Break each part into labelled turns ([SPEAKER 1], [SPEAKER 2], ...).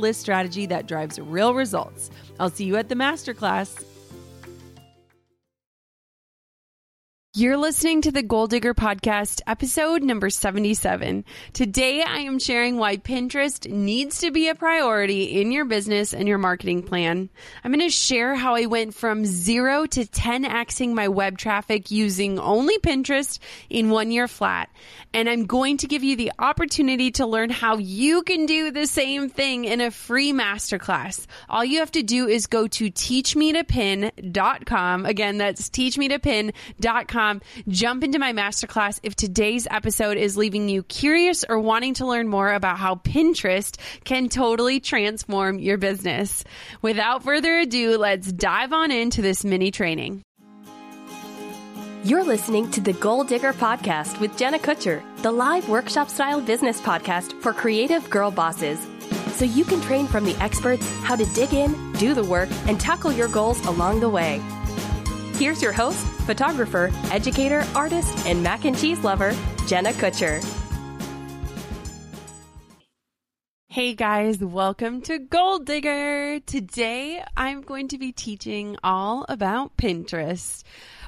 [SPEAKER 1] list strategy that drives real results. I'll see you at the masterclass. You're listening to the Goal Digger Podcast, episode number 77. Today, I am sharing why Pinterest needs to be a priority in your business and your marketing plan. I'm going to share how I went from zero to 10xing my web traffic using only Pinterest in one year flat. And I'm going to give you the opportunity to learn how you can do the same thing in a free masterclass. All you have to do is go to teachmetopin.com. Again, that's teachmetopin.com Um, jump into my masterclass if today's episode is leaving you curious or wanting to learn more about how Pinterest can totally transform your business. Without further ado, let's dive on into this mini training.
[SPEAKER 2] You're listening to the Goal Digger Podcast with Jenna Kutcher, the live workshop style business podcast for creative girl bosses. So you can train from the experts how to dig in, do the work, and tackle your goals along the way. Here's your host, photographer, educator, artist, and mac and cheese lover, Jenna Kutcher.
[SPEAKER 1] Hey guys, welcome to Goal Digger. Today I'm going to be teaching all about Pinterest.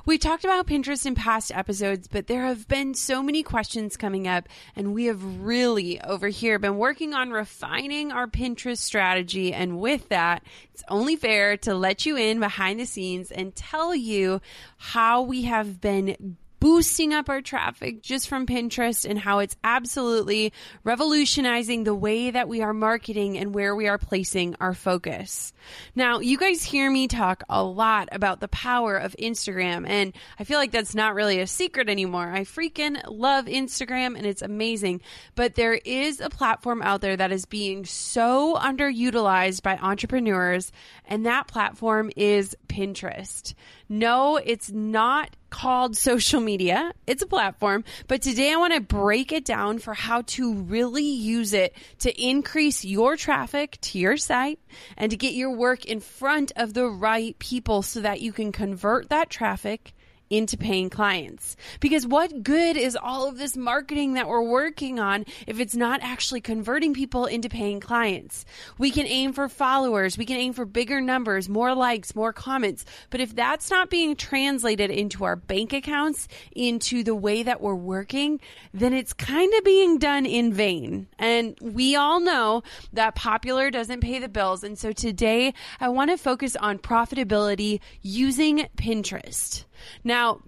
[SPEAKER 1] We talked about Pinterest in past episodes, but there have been so many questions coming up, and we have really over here been working on refining our Pinterest strategy. And with that, it's only fair to let you in behind the scenes and tell you how we have been boosting up our traffic just from Pinterest and how it's absolutely revolutionizing the way that we are marketing and where we are placing our focus. Now, you guys hear me talk a lot about the power of Instagram, and I feel like that's not really a secret anymore. I freaking love Instagram and it's amazing, but there is a platform out there that is being so underutilized by entrepreneurs, and that platform is Pinterest. No, it's not called social media. It's a platform, but today I want to break it down for how to really use it to increase your traffic to your site and to get your work in front of the right people so that you can convert that traffic into paying clients. Because what good is all of this marketing that we're working on if it's not actually converting people into paying clients? We can aim for followers, we can aim for bigger numbers, more likes, more comments. But if that's not being translated into our bank accounts, into the way that we're working, then it's kind of being done in vain. And we all know that popular doesn't pay the bills. And so today I want to focus on profitability using Pinterest. Now,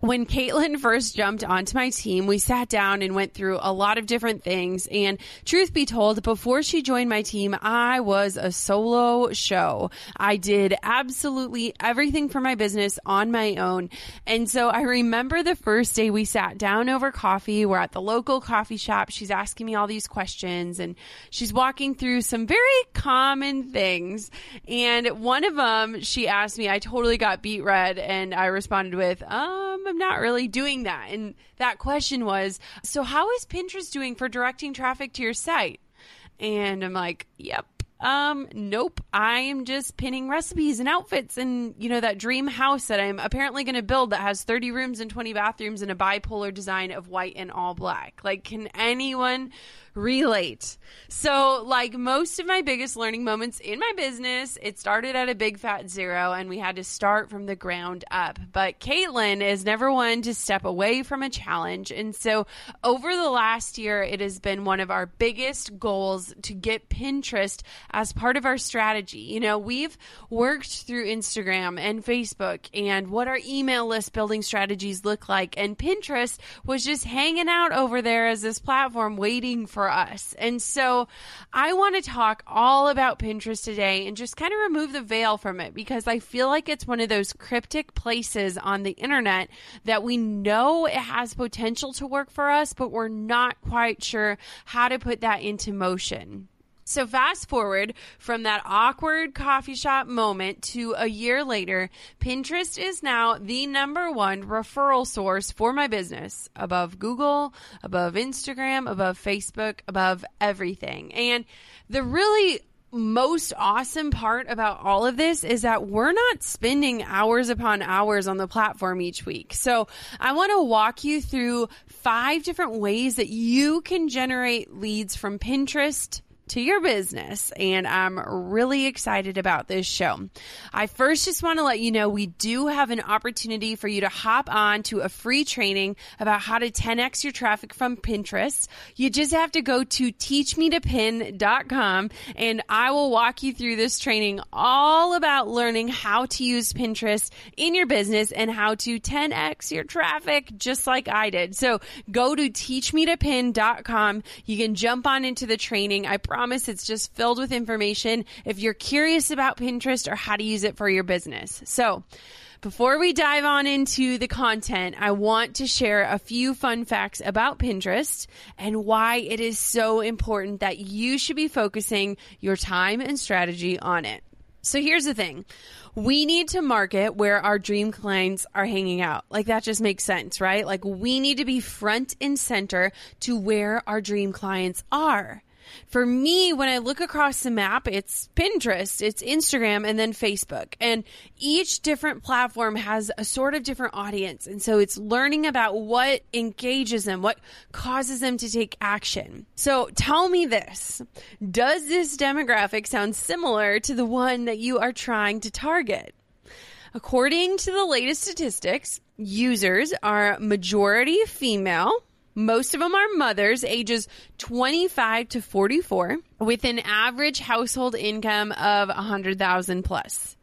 [SPEAKER 1] when Caitlin first jumped onto my team, we sat down and went through a lot of different things. And truth be told, before she joined my team, I was a solo show. I did absolutely everything for my business on my own. And so I remember the first day we sat down over coffee. We're at the local coffee shop. She's asking me all these questions and she's walking through some very common things. And one of them, she asked me, I totally got beet red and I responded with, um, I'm not really doing that. And that question was, so how is Pinterest doing for directing traffic to your site? And I'm like, yep. Um, nope. I am just pinning recipes and outfits and, you know, that dream house that I'm apparently going to build that has 30 rooms and 20 bathrooms and a bipolar design of white and all black. Like, can anyone relate. So, like most of my biggest learning moments in my business, it started at a big fat zero and we had to start from the ground up. But Caitlin is never one to step away from a challenge. And so, over the last year, it has been one of our biggest goals to get Pinterest as part of our strategy. You know, we've worked through Instagram and Facebook and what our email list building strategies look like. And Pinterest was just hanging out over there as this platform waiting for us. And so I want to talk all about Pinterest today and just kind of remove the veil from it because I feel like it's one of those cryptic places on the internet that we know it has potential to work for us, but we're not quite sure how to put that into motion. So, fast forward from that awkward coffee shop moment to a year later, Pinterest is now the number one referral source for my business above Google, above Instagram, above Facebook, above everything. And the really most awesome part about all of this is that we're not spending hours upon hours on the platform each week. So I want to walk you through five different ways that you can generate leads from Pinterest to your business. And I'm really excited about this show. I first just want to let you know we do have an opportunity for you to hop on to a free training about how to 10x your traffic from Pinterest. You just have to go to teachmetopin.com and I will walk you through this training all about learning how to use Pinterest in your business and how to 10x your traffic just like I did. So go to teachmetopin.com. You can jump on into the training. I promise it's just filled with information if you're curious about Pinterest or how to use it for your business. So, before we dive on into the content, I want to share a few fun facts about Pinterest and why it is so important that you should be focusing your time and strategy on it. So here's the thing. We need to market where our dream clients are hanging out. Like that just makes sense, right? Like we need to be front and center to where our dream clients are. For me, when I look across the map, it's Pinterest, it's Instagram, and then Facebook. And each different platform has a sort of different audience. And so it's learning about what engages them, what causes them to take action. So tell me this Does this demographic sound similar to the one that you are trying to target? According to the latest statistics, users are majority female most of them are mothers ages 25 to 44 with an average household income of 100,000 plus.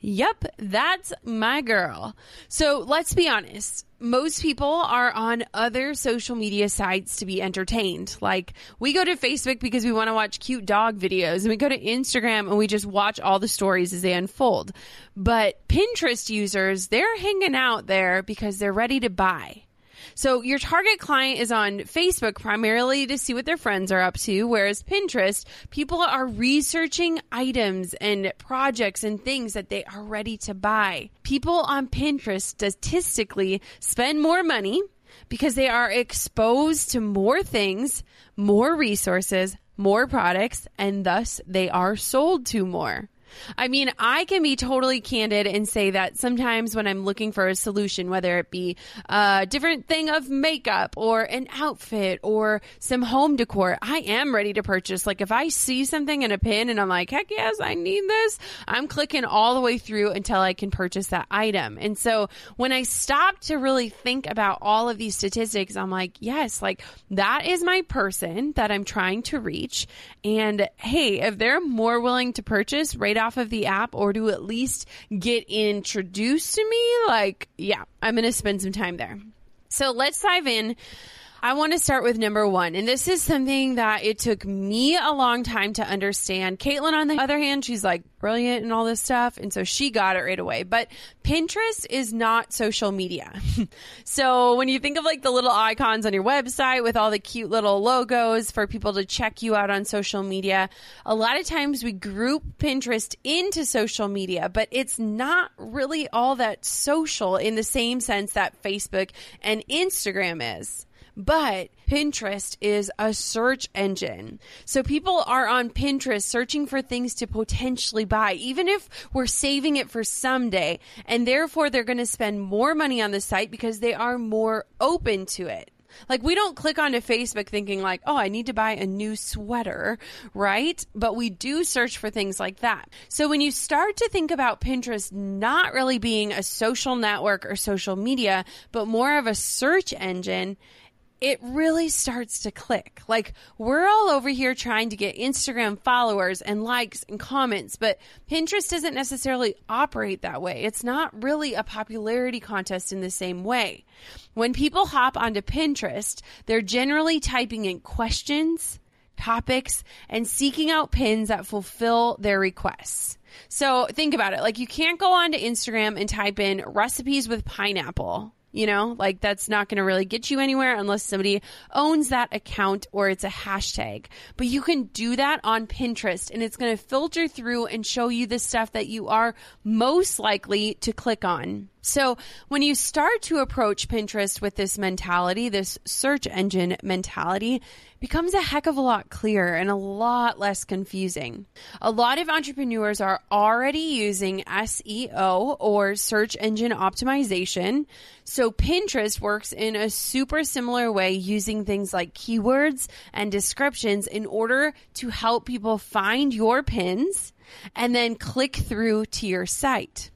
[SPEAKER 1] Yep, that's my girl. So let's be honest. Most people are on other social media sites to be entertained. Like we go to Facebook because we want to watch cute dog videos and we go to Instagram and we just watch all the stories as they unfold. But Pinterest users, they're hanging out there because they're ready to buy. So your target client is on Facebook primarily to see what their friends are up to, whereas Pinterest, people are researching items and projects and things that they are ready to buy. People on Pinterest statistically spend more money because they are exposed to more things, more resources, more products, and thus they are sold to more. I mean, I can be totally candid and say that sometimes when I'm looking for a solution, whether it be a different thing of makeup or an outfit or some home decor, I am ready to purchase. Like if I see something in a pin and I'm like, heck yes, I need this, I'm clicking all the way through until I can purchase that item. And so when I stop to really think about all of these statistics, I'm like, yes, like that is my person that I'm trying to reach. And hey, if they're more willing to purchase right off of the app or to at least get introduced to me, like, yeah, I'm going to spend some time there. So let's dive in I want to start with number one. And this is something that it took me a long time to understand. Caitlin, on the other hand, she's like brilliant and all this stuff. And so she got it right away. But Pinterest is not social media. so when you think of like the little icons on your website with all the cute little logos for people to check you out on social media, a lot of times we group Pinterest into social media, but it's not really all that social in the same sense that Facebook and Instagram is. But Pinterest is a search engine. So people are on Pinterest searching for things to potentially buy, even if we're saving it for someday. And therefore, they're going to spend more money on the site because they are more open to it. Like we don't click onto Facebook thinking like, "Oh, I need to buy a new sweater," right? But we do search for things like that. So when you start to think about Pinterest not really being a social network or social media, but more of a search engine, it really starts to click. Like we're all over here trying to get Instagram followers and likes and comments, but Pinterest doesn't necessarily operate that way. It's not really a popularity contest in the same way. When people hop onto Pinterest, they're generally typing in questions, topics, and seeking out pins that fulfill their requests. So think about it. Like you can't go onto Instagram and type in recipes with pineapple you know, like that's not going to really get you anywhere unless somebody owns that account or it's a hashtag. But you can do that on Pinterest and it's going to filter through and show you the stuff that you are most likely to click on. So when you start to approach Pinterest with this mentality, this search engine mentality, becomes a heck of a lot clearer and a lot less confusing. A lot of entrepreneurs are already using SEO or search engine optimization. So Pinterest works in a super similar way using things like keywords and descriptions in order to help people find your pins and then click through to your site.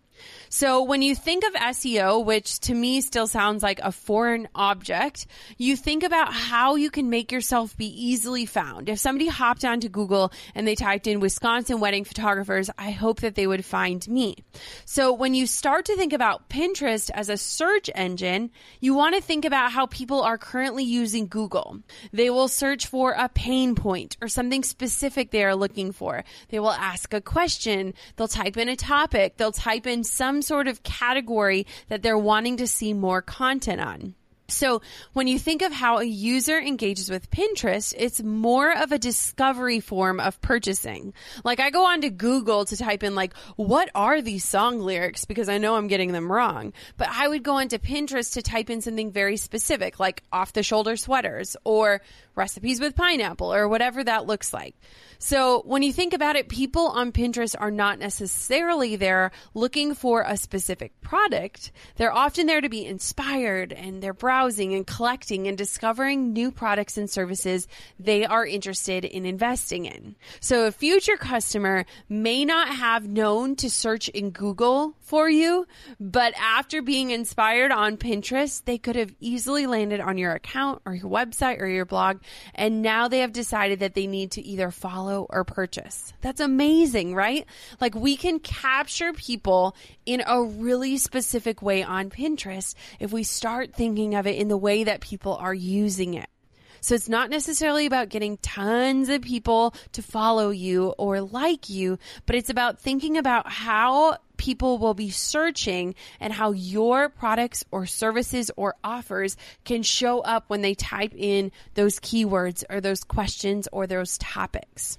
[SPEAKER 1] So when you think of SEO, which to me still sounds like a foreign object, you think about how you can make yourself be easily found. If somebody hopped onto Google and they typed in Wisconsin wedding photographers, I hope that they would find me. So when you start to think about Pinterest as a search engine, you want to think about how people are currently using Google. They will search for a pain point or something specific they are looking for. They will ask a question. They'll type in a topic. They'll type in some some sort of category that they're wanting to see more content on. So when you think of how a user engages with Pinterest, it's more of a discovery form of purchasing. Like I go on to Google to type in like, what are these song lyrics? Because I know I'm getting them wrong. But I would go onto Pinterest to type in something very specific, like off the shoulder sweaters or recipes with pineapple or whatever that looks like. So when you think about it, people on Pinterest are not necessarily there looking for a specific product. They're often there to be inspired and they're browsing and collecting and discovering new products and services they are interested in investing in. So a future customer may not have known to search in Google for you, but after being inspired on Pinterest, they could have easily landed on your account or your website or your blog. And now they have decided that they need to either follow follow or purchase. That's amazing, right? Like we can capture people in a really specific way on Pinterest if we start thinking of it in the way that people are using it. So it's not necessarily about getting tons of people to follow you or like you, but it's about thinking about how people will be searching and how your products or services or offers can show up when they type in those keywords or those questions or those topics.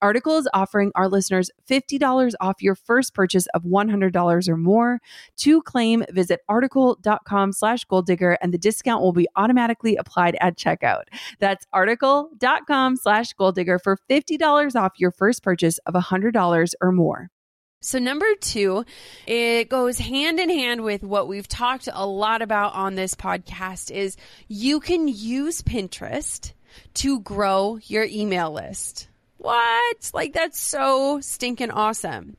[SPEAKER 3] Article is offering our listeners $50 off your first purchase of $100 or more. To claim, visit article.com slash goal digger and the discount will be automatically applied at checkout. That's article.com slash goal digger for $50 off your first purchase of $100 or more.
[SPEAKER 1] So, number two, it goes hand in hand with what we've talked a lot about on this podcast is you can use Pinterest to grow your email list. What? Like, that's so stinking awesome.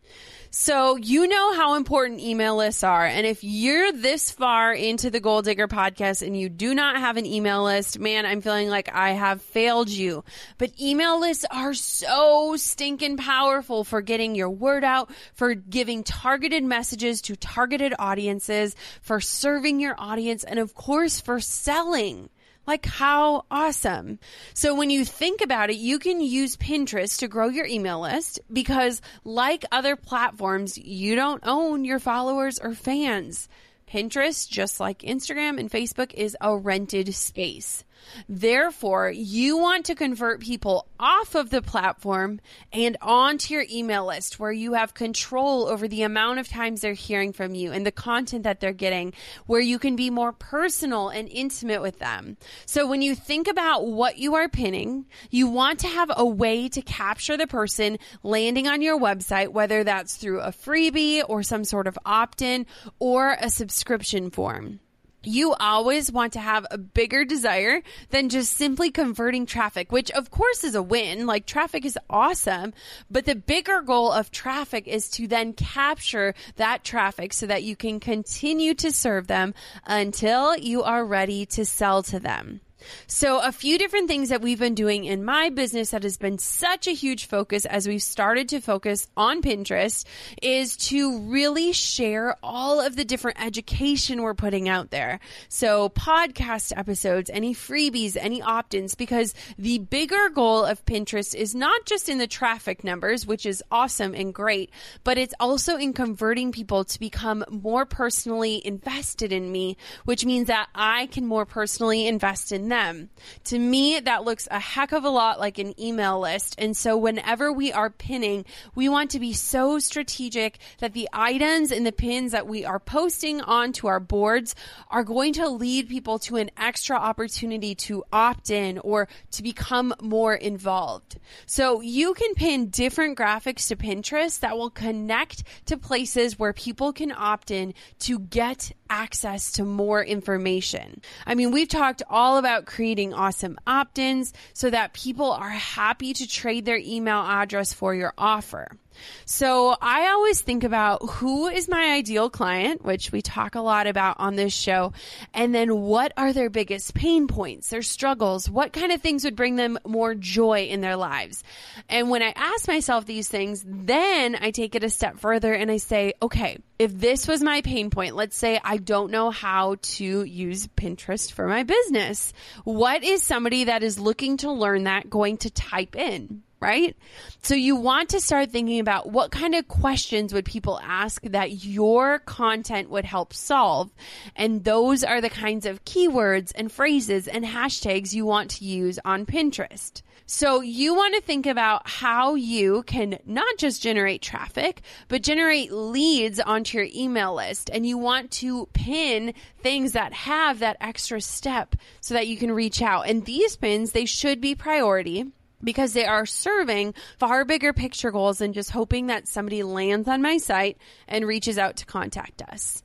[SPEAKER 1] So, you know how important email lists are. And if you're this far into the Goal Digger podcast and you do not have an email list, man, I'm feeling like I have failed you. But email lists are so stinking powerful for getting your word out, for giving targeted messages to targeted audiences, for serving your audience, and of course, for selling. Like, how awesome. So, when you think about it, you can use Pinterest to grow your email list because, like other platforms, you don't own your followers or fans. Pinterest, just like Instagram and Facebook, is a rented space. Therefore, you want to convert people off of the platform and onto your email list where you have control over the amount of times they're hearing from you and the content that they're getting, where you can be more personal and intimate with them. So when you think about what you are pinning, you want to have a way to capture the person landing on your website, whether that's through a freebie or some sort of opt in or a subscription form you always want to have a bigger desire than just simply converting traffic, which of course is a win. Like traffic is awesome, but the bigger goal of traffic is to then capture that traffic so that you can continue to serve them until you are ready to sell to them. So, a few different things that we've been doing in my business that has been such a huge focus as we've started to focus on Pinterest is to really share all of the different education we're putting out there. So, podcast episodes, any freebies, any opt ins, because the bigger goal of Pinterest is not just in the traffic numbers, which is awesome and great, but it's also in converting people to become more personally invested in me, which means that I can more personally invest in them. To me, that looks a heck of a lot like an email list. And so whenever we are pinning, we want to be so strategic that the items and the pins that we are posting onto our boards are going to lead people to an extra opportunity to opt in or to become more involved. So you can pin different graphics to Pinterest that will connect to places where people can opt in to get access to more information. I mean, we've talked all about creating awesome opt ins so that people are happy to trade their email address for your offer. So I always think about who is my ideal client, which we talk a lot about on this show, and then what are their biggest pain points, their struggles, what kind of things would bring them more joy in their lives. And when I ask myself these things, then I take it a step further and I say, okay, if this was my pain point, let's say I don't know how to use Pinterest for my business, what is somebody that is looking to learn that going to type in? Right? So you want to start thinking about what kind of questions would people ask that your content would help solve. And those are the kinds of keywords and phrases and hashtags you want to use on Pinterest. So you want to think about how you can not just generate traffic, but generate leads onto your email list. And you want to pin things that have that extra step so that you can reach out. And these pins, they should be priority because they are serving far bigger picture goals than just hoping that somebody lands on my site and reaches out to contact us.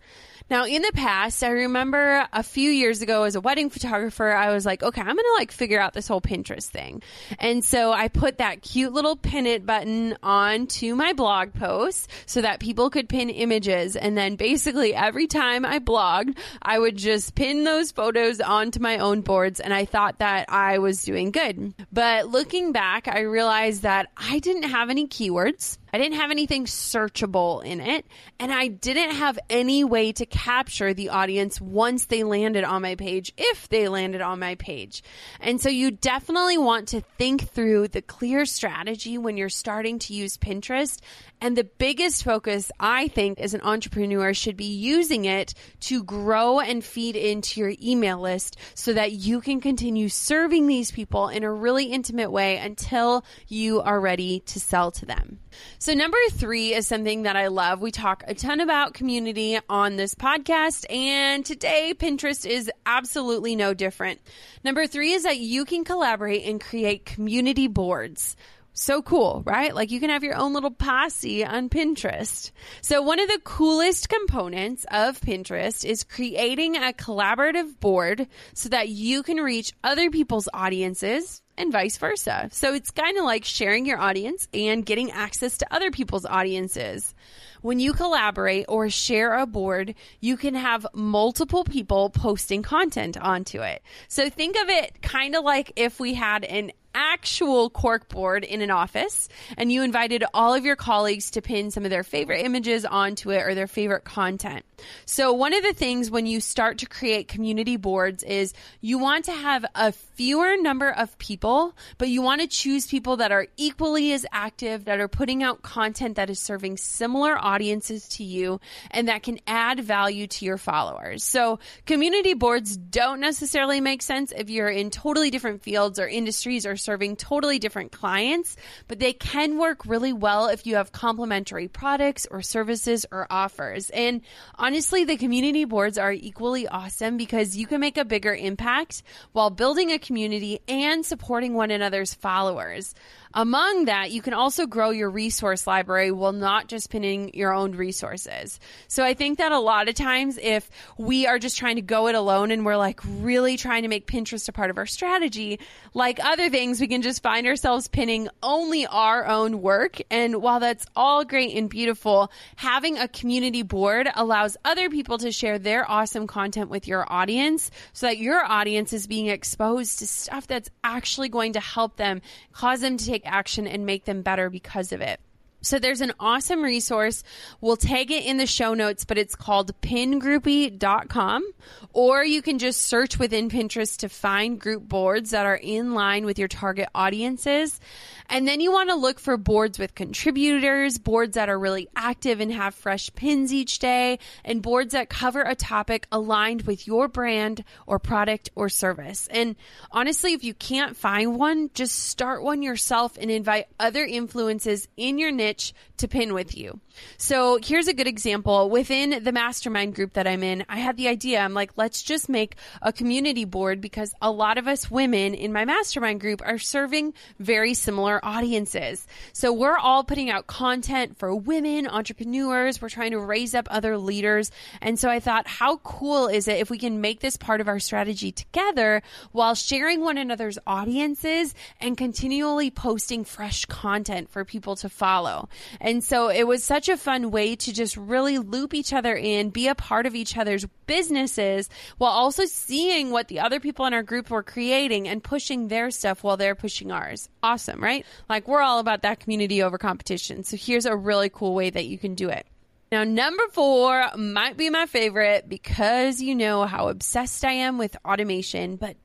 [SPEAKER 1] Now, in the past, I remember a few years ago as a wedding photographer, I was like, okay, I'm going to like figure out this whole Pinterest thing. And so I put that cute little pin it button onto my blog post so that people could pin images. And then basically every time I blogged, I would just pin those photos onto my own boards. And I thought that I was doing good. But looking back, I realized that I didn't have any keywords. I didn't have anything searchable in it, and I didn't have any way to capture the audience once they landed on my page, if they landed on my page. And so you definitely want to think through the clear strategy when you're starting to use Pinterest. And the biggest focus, I think, as an entrepreneur should be using it to grow and feed into your email list so that you can continue serving these people in a really intimate way until you are ready to sell to them. So, number three is something that I love. We talk a ton about community on this podcast, and today Pinterest is absolutely no different. Number three is that you can collaborate and create community boards. So cool, right? Like you can have your own little posse on Pinterest. So one of the coolest components of Pinterest is creating a collaborative board so that you can reach other people's audiences and vice versa. So it's kind of like sharing your audience and getting access to other people's audiences. When you collaborate or share a board, you can have multiple people posting content onto it. So think of it kind of like if we had an actual cork board in an office and you invited all of your colleagues to pin some of their favorite images onto it or their favorite content. So one of the things when you start to create community boards is you want to have a fewer number of people, but you want to choose people that are equally as active, that are putting out content that is serving similar audiences to you and that can add value to your followers. So community boards don't necessarily make sense if you're in totally different fields or industries or serving totally different clients, but they can work really well if you have complementary products or services or offers. And honestly, the community boards are equally awesome because you can make a bigger impact while building a community and supporting one another's followers. Among that, you can also grow your resource library while not just pinning your own resources. So I think that a lot of times if we are just trying to go it alone and we're like really trying to make Pinterest a part of our strategy, like other things, we can just find ourselves pinning only our own work. And while that's all great and beautiful, having a community board allows other people to share their awesome content with your audience so that your audience is being exposed to stuff that's actually going to help them, cause them to take action and make them better because of it. So there's an awesome resource. We'll tag it in the show notes, but it's called pingroupie.com. Or you can just search within Pinterest to find group boards that are in line with your target audiences. And then you want to look for boards with contributors, boards that are really active and have fresh pins each day, and boards that cover a topic aligned with your brand or product or service. And honestly, if you can't find one, just start one yourself and invite other influences in your niche to pin with you. So here's a good example. Within the mastermind group that I'm in, I had the idea. I'm like, let's just make a community board because a lot of us women in my mastermind group are serving very similar audiences. So we're all putting out content for women, entrepreneurs. We're trying to raise up other leaders. And so I thought, how cool is it if we can make this part of our strategy together while sharing one another's audiences and continually posting fresh content for people to follow? And so it was such a fun way to just really loop each other in, be a part of each other's businesses while also seeing what the other people in our group were creating and pushing their stuff while they're pushing ours. Awesome, right? Like we're all about that community over competition. So here's a really cool way that you can do it. Now, number four might be my favorite because you know how obsessed I am with automation, but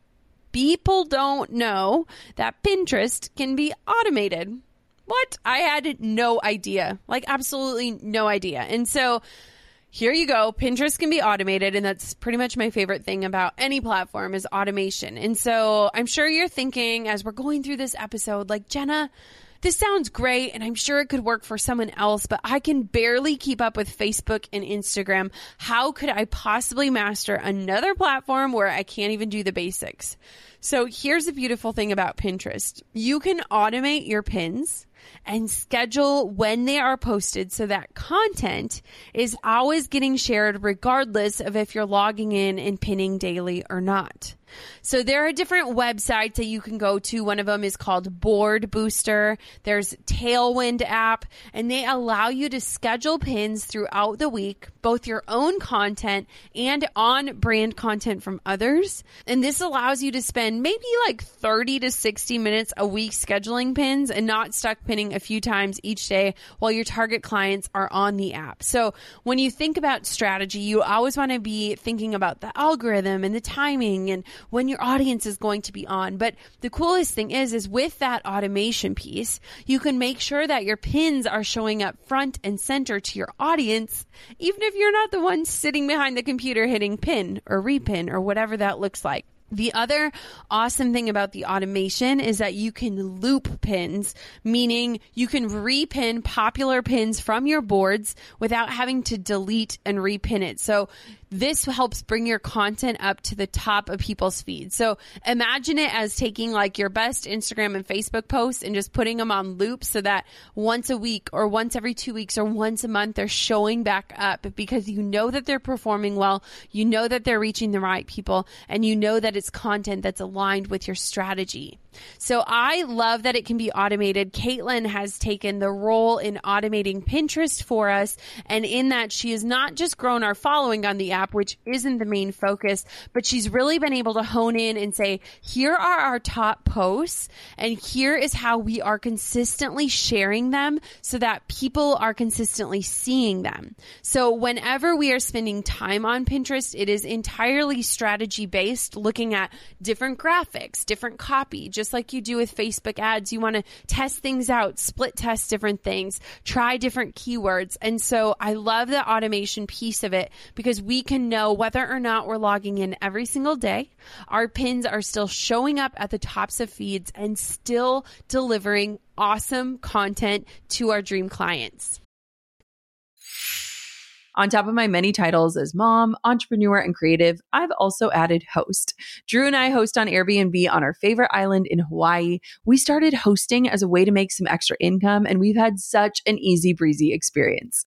[SPEAKER 1] people don't know that Pinterest can be automated. What? I had no idea. Like, absolutely no idea. And so, here you go. Pinterest can be automated. And that's pretty much my favorite thing about any platform is automation. And so I'm sure you're thinking as we're going through this episode, like, Jenna, this sounds great and I'm sure it could work for someone else, but I can barely keep up with Facebook and Instagram. How could I possibly master another platform where I can't even do the basics? So here's the beautiful thing about Pinterest. You can automate your pins and schedule when they are posted so that content is always getting shared regardless of if you're logging in and pinning daily or not. So there are different websites that you can go to. One of them is called Board Booster. There's Tailwind app, and they allow you to schedule pins throughout the week, both your own content and on brand content from others. And this allows you to spend maybe like 30 to 60 minutes a week scheduling pins and not stuck pinning a few times each day while your target clients are on the app. So when you think about strategy, you always want to be thinking about the algorithm and the timing and when your audience is going to be on. But the coolest thing is, is with that automation piece, you can make sure that your pins are showing up front and center to your audience, even if you're not the one sitting behind the computer hitting pin or repin or whatever that looks like. The other awesome thing about the automation is that you can loop pins, meaning you can repin popular pins from your boards without having to delete and repin it. So this helps bring your content up to the top of people's feeds. So imagine it as taking like your best Instagram and Facebook posts and just putting them on loop so that once a week or once every two weeks or once a month they're showing back up because you know that they're performing well, you know that they're reaching the right people, and you know that it's content that's aligned with your strategy. So I love that it can be automated. Caitlin has taken the role in automating Pinterest for us. And in that, she has not just grown our following on the app, which isn't the main focus, but she's really been able to hone in and say, here are our top posts and here is how we are consistently sharing them so that people are consistently seeing them. So whenever we are spending time on Pinterest, it is entirely strategy based, looking at different graphics, different copy, just like you do with Facebook ads. You want to test things out, split test different things, try different keywords. And so I love the automation piece of it because we can know whether or not we're logging in every single day. Our pins are still showing up at the tops of feeds and still delivering awesome content to our dream clients.
[SPEAKER 3] On top of my many titles as mom, entrepreneur, and creative, I've also added host. Drew and I host on Airbnb on our favorite island in Hawaii. We started hosting as a way to make some extra income, and we've had such an easy breezy experience.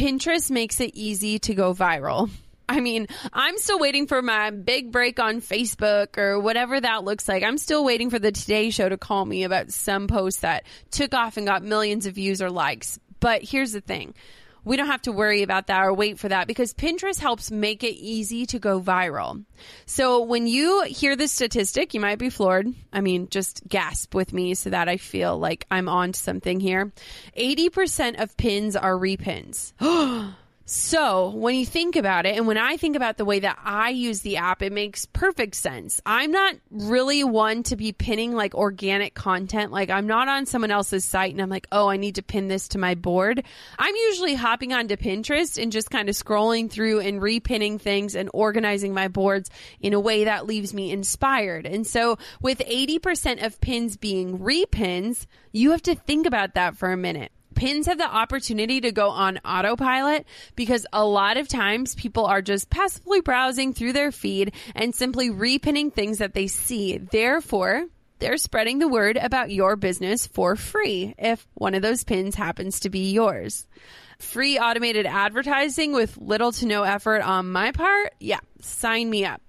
[SPEAKER 1] Pinterest makes it easy to go viral. I mean, I'm still waiting for my big break on Facebook or whatever that looks like. I'm still waiting for the Today Show to call me about some post that took off and got millions of views or likes. But here's the thing we don't have to worry about that or wait for that because Pinterest helps make it easy to go viral. So when you hear this statistic, you might be floored. I mean, just gasp with me so that I feel like I'm on to something here. 80% of pins are repins. So, when you think about it, and when I think about the way that I use the app, it makes perfect sense. I'm not really one to be pinning like organic content. Like, I'm not on someone else's site and I'm like, oh, I need to pin this to my board. I'm usually hopping onto Pinterest and just kind of scrolling through and repinning things and organizing my boards in a way that leaves me inspired. And so, with 80% of pins being repins, you have to think about that for a minute pins have the opportunity to go on autopilot because a lot of times people are just passively browsing through their feed and simply repinning things that they see. Therefore, they're spreading the word about your business for free if one of those pins happens to be yours. Free automated advertising with little to no effort on my part? Yeah, sign me up.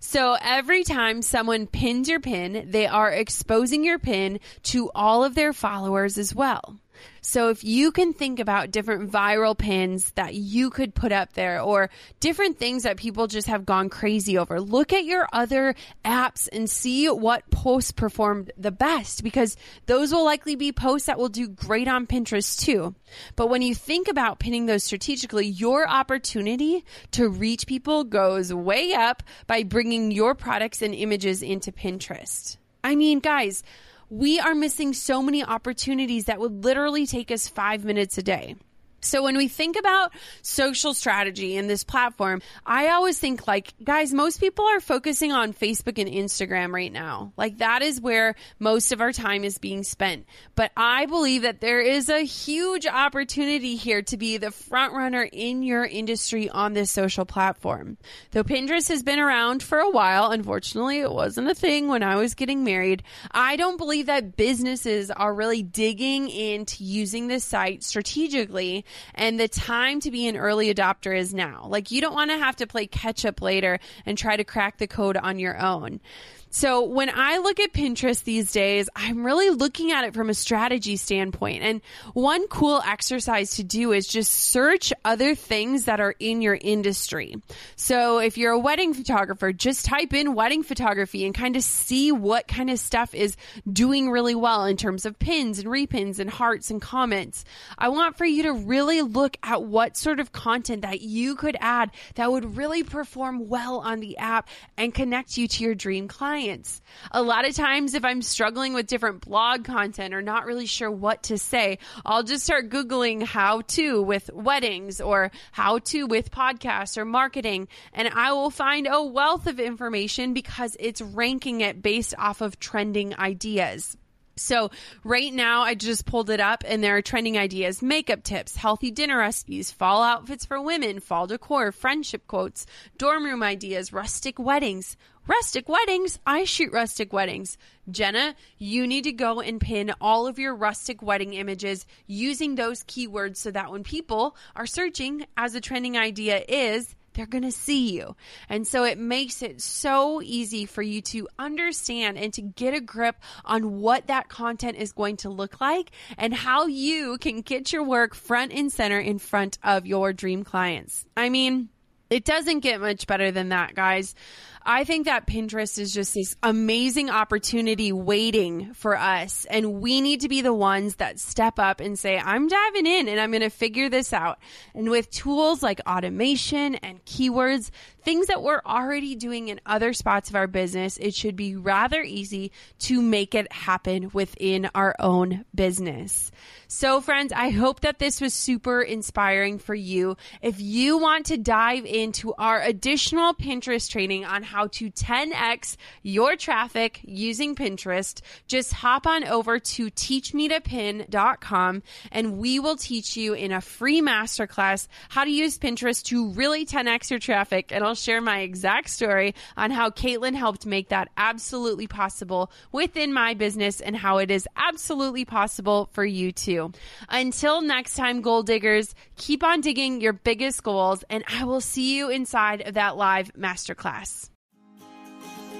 [SPEAKER 1] So every time someone pins your pin, they are exposing your pin to all of their followers as well. So if you can think about different viral pins that you could put up there or different things that people just have gone crazy over, look at your other apps and see what posts performed the best because those will likely be posts that will do great on Pinterest too. But when you think about pinning those strategically, your opportunity to reach people goes way up by bringing your products and images into Pinterest. I mean, guys, we are missing so many opportunities that would literally take us five minutes a day. So when we think about social strategy in this platform, I always think like, guys, most people are focusing on Facebook and Instagram right now. Like that is where most of our time is being spent. But I believe that there is a huge opportunity here to be the front runner in your industry on this social platform. Though Pinterest has been around for a while, unfortunately, it wasn't a thing when I was getting married. I don't believe that businesses are really digging into using this site strategically and the time to be an early adopter is now. Like you don't want to have to play catch up later and try to crack the code on your own. So when I look at Pinterest these days, I'm really looking at it from a strategy standpoint. And one cool exercise to do is just search other things that are in your industry. So if you're a wedding photographer, just type in wedding photography and kind of see what kind of stuff is doing really well in terms of pins and repins and hearts and comments. I want for you to really look at what sort of content that you could add that would really perform well on the app and connect you to your dream clients. A lot of times, if I'm struggling with different blog content or not really sure what to say, I'll just start Googling how to with weddings or how to with podcasts or marketing. And I will find a wealth of information because it's ranking it based off of trending ideas. So right now I just pulled it up and there are trending ideas, makeup tips, healthy dinner recipes, fall outfits for women, fall decor, friendship quotes, dorm room ideas, rustic weddings. Rustic weddings. I shoot rustic weddings. Jenna, you need to go and pin all of your rustic wedding images using those keywords so that when people are searching as a trending idea is, they're going to see you. And so it makes it so easy for you to understand and to get a grip on what that content is going to look like and how you can get your work front and center in front of your dream clients. I mean, it doesn't get much better than that, guys. I think that Pinterest is just this amazing opportunity waiting for us. And we need to be the ones that step up and say, I'm diving in and I'm going to figure this out. And with tools like automation and keywords, things that we're already doing in other spots of our business, it should be rather easy to make it happen within our own business. So, friends, I hope that this was super inspiring for you. If you want to dive into our additional Pinterest training on how to 10x your traffic using Pinterest, just hop on over to teachmetopin.com and we will teach you in a free masterclass how to use Pinterest to really 10x your traffic. And I'll share my exact story on how Caitlin helped make that absolutely possible within my business and how it is absolutely possible for you too. Until next time, goal diggers, keep on digging your biggest goals, and I will see you inside of that live masterclass.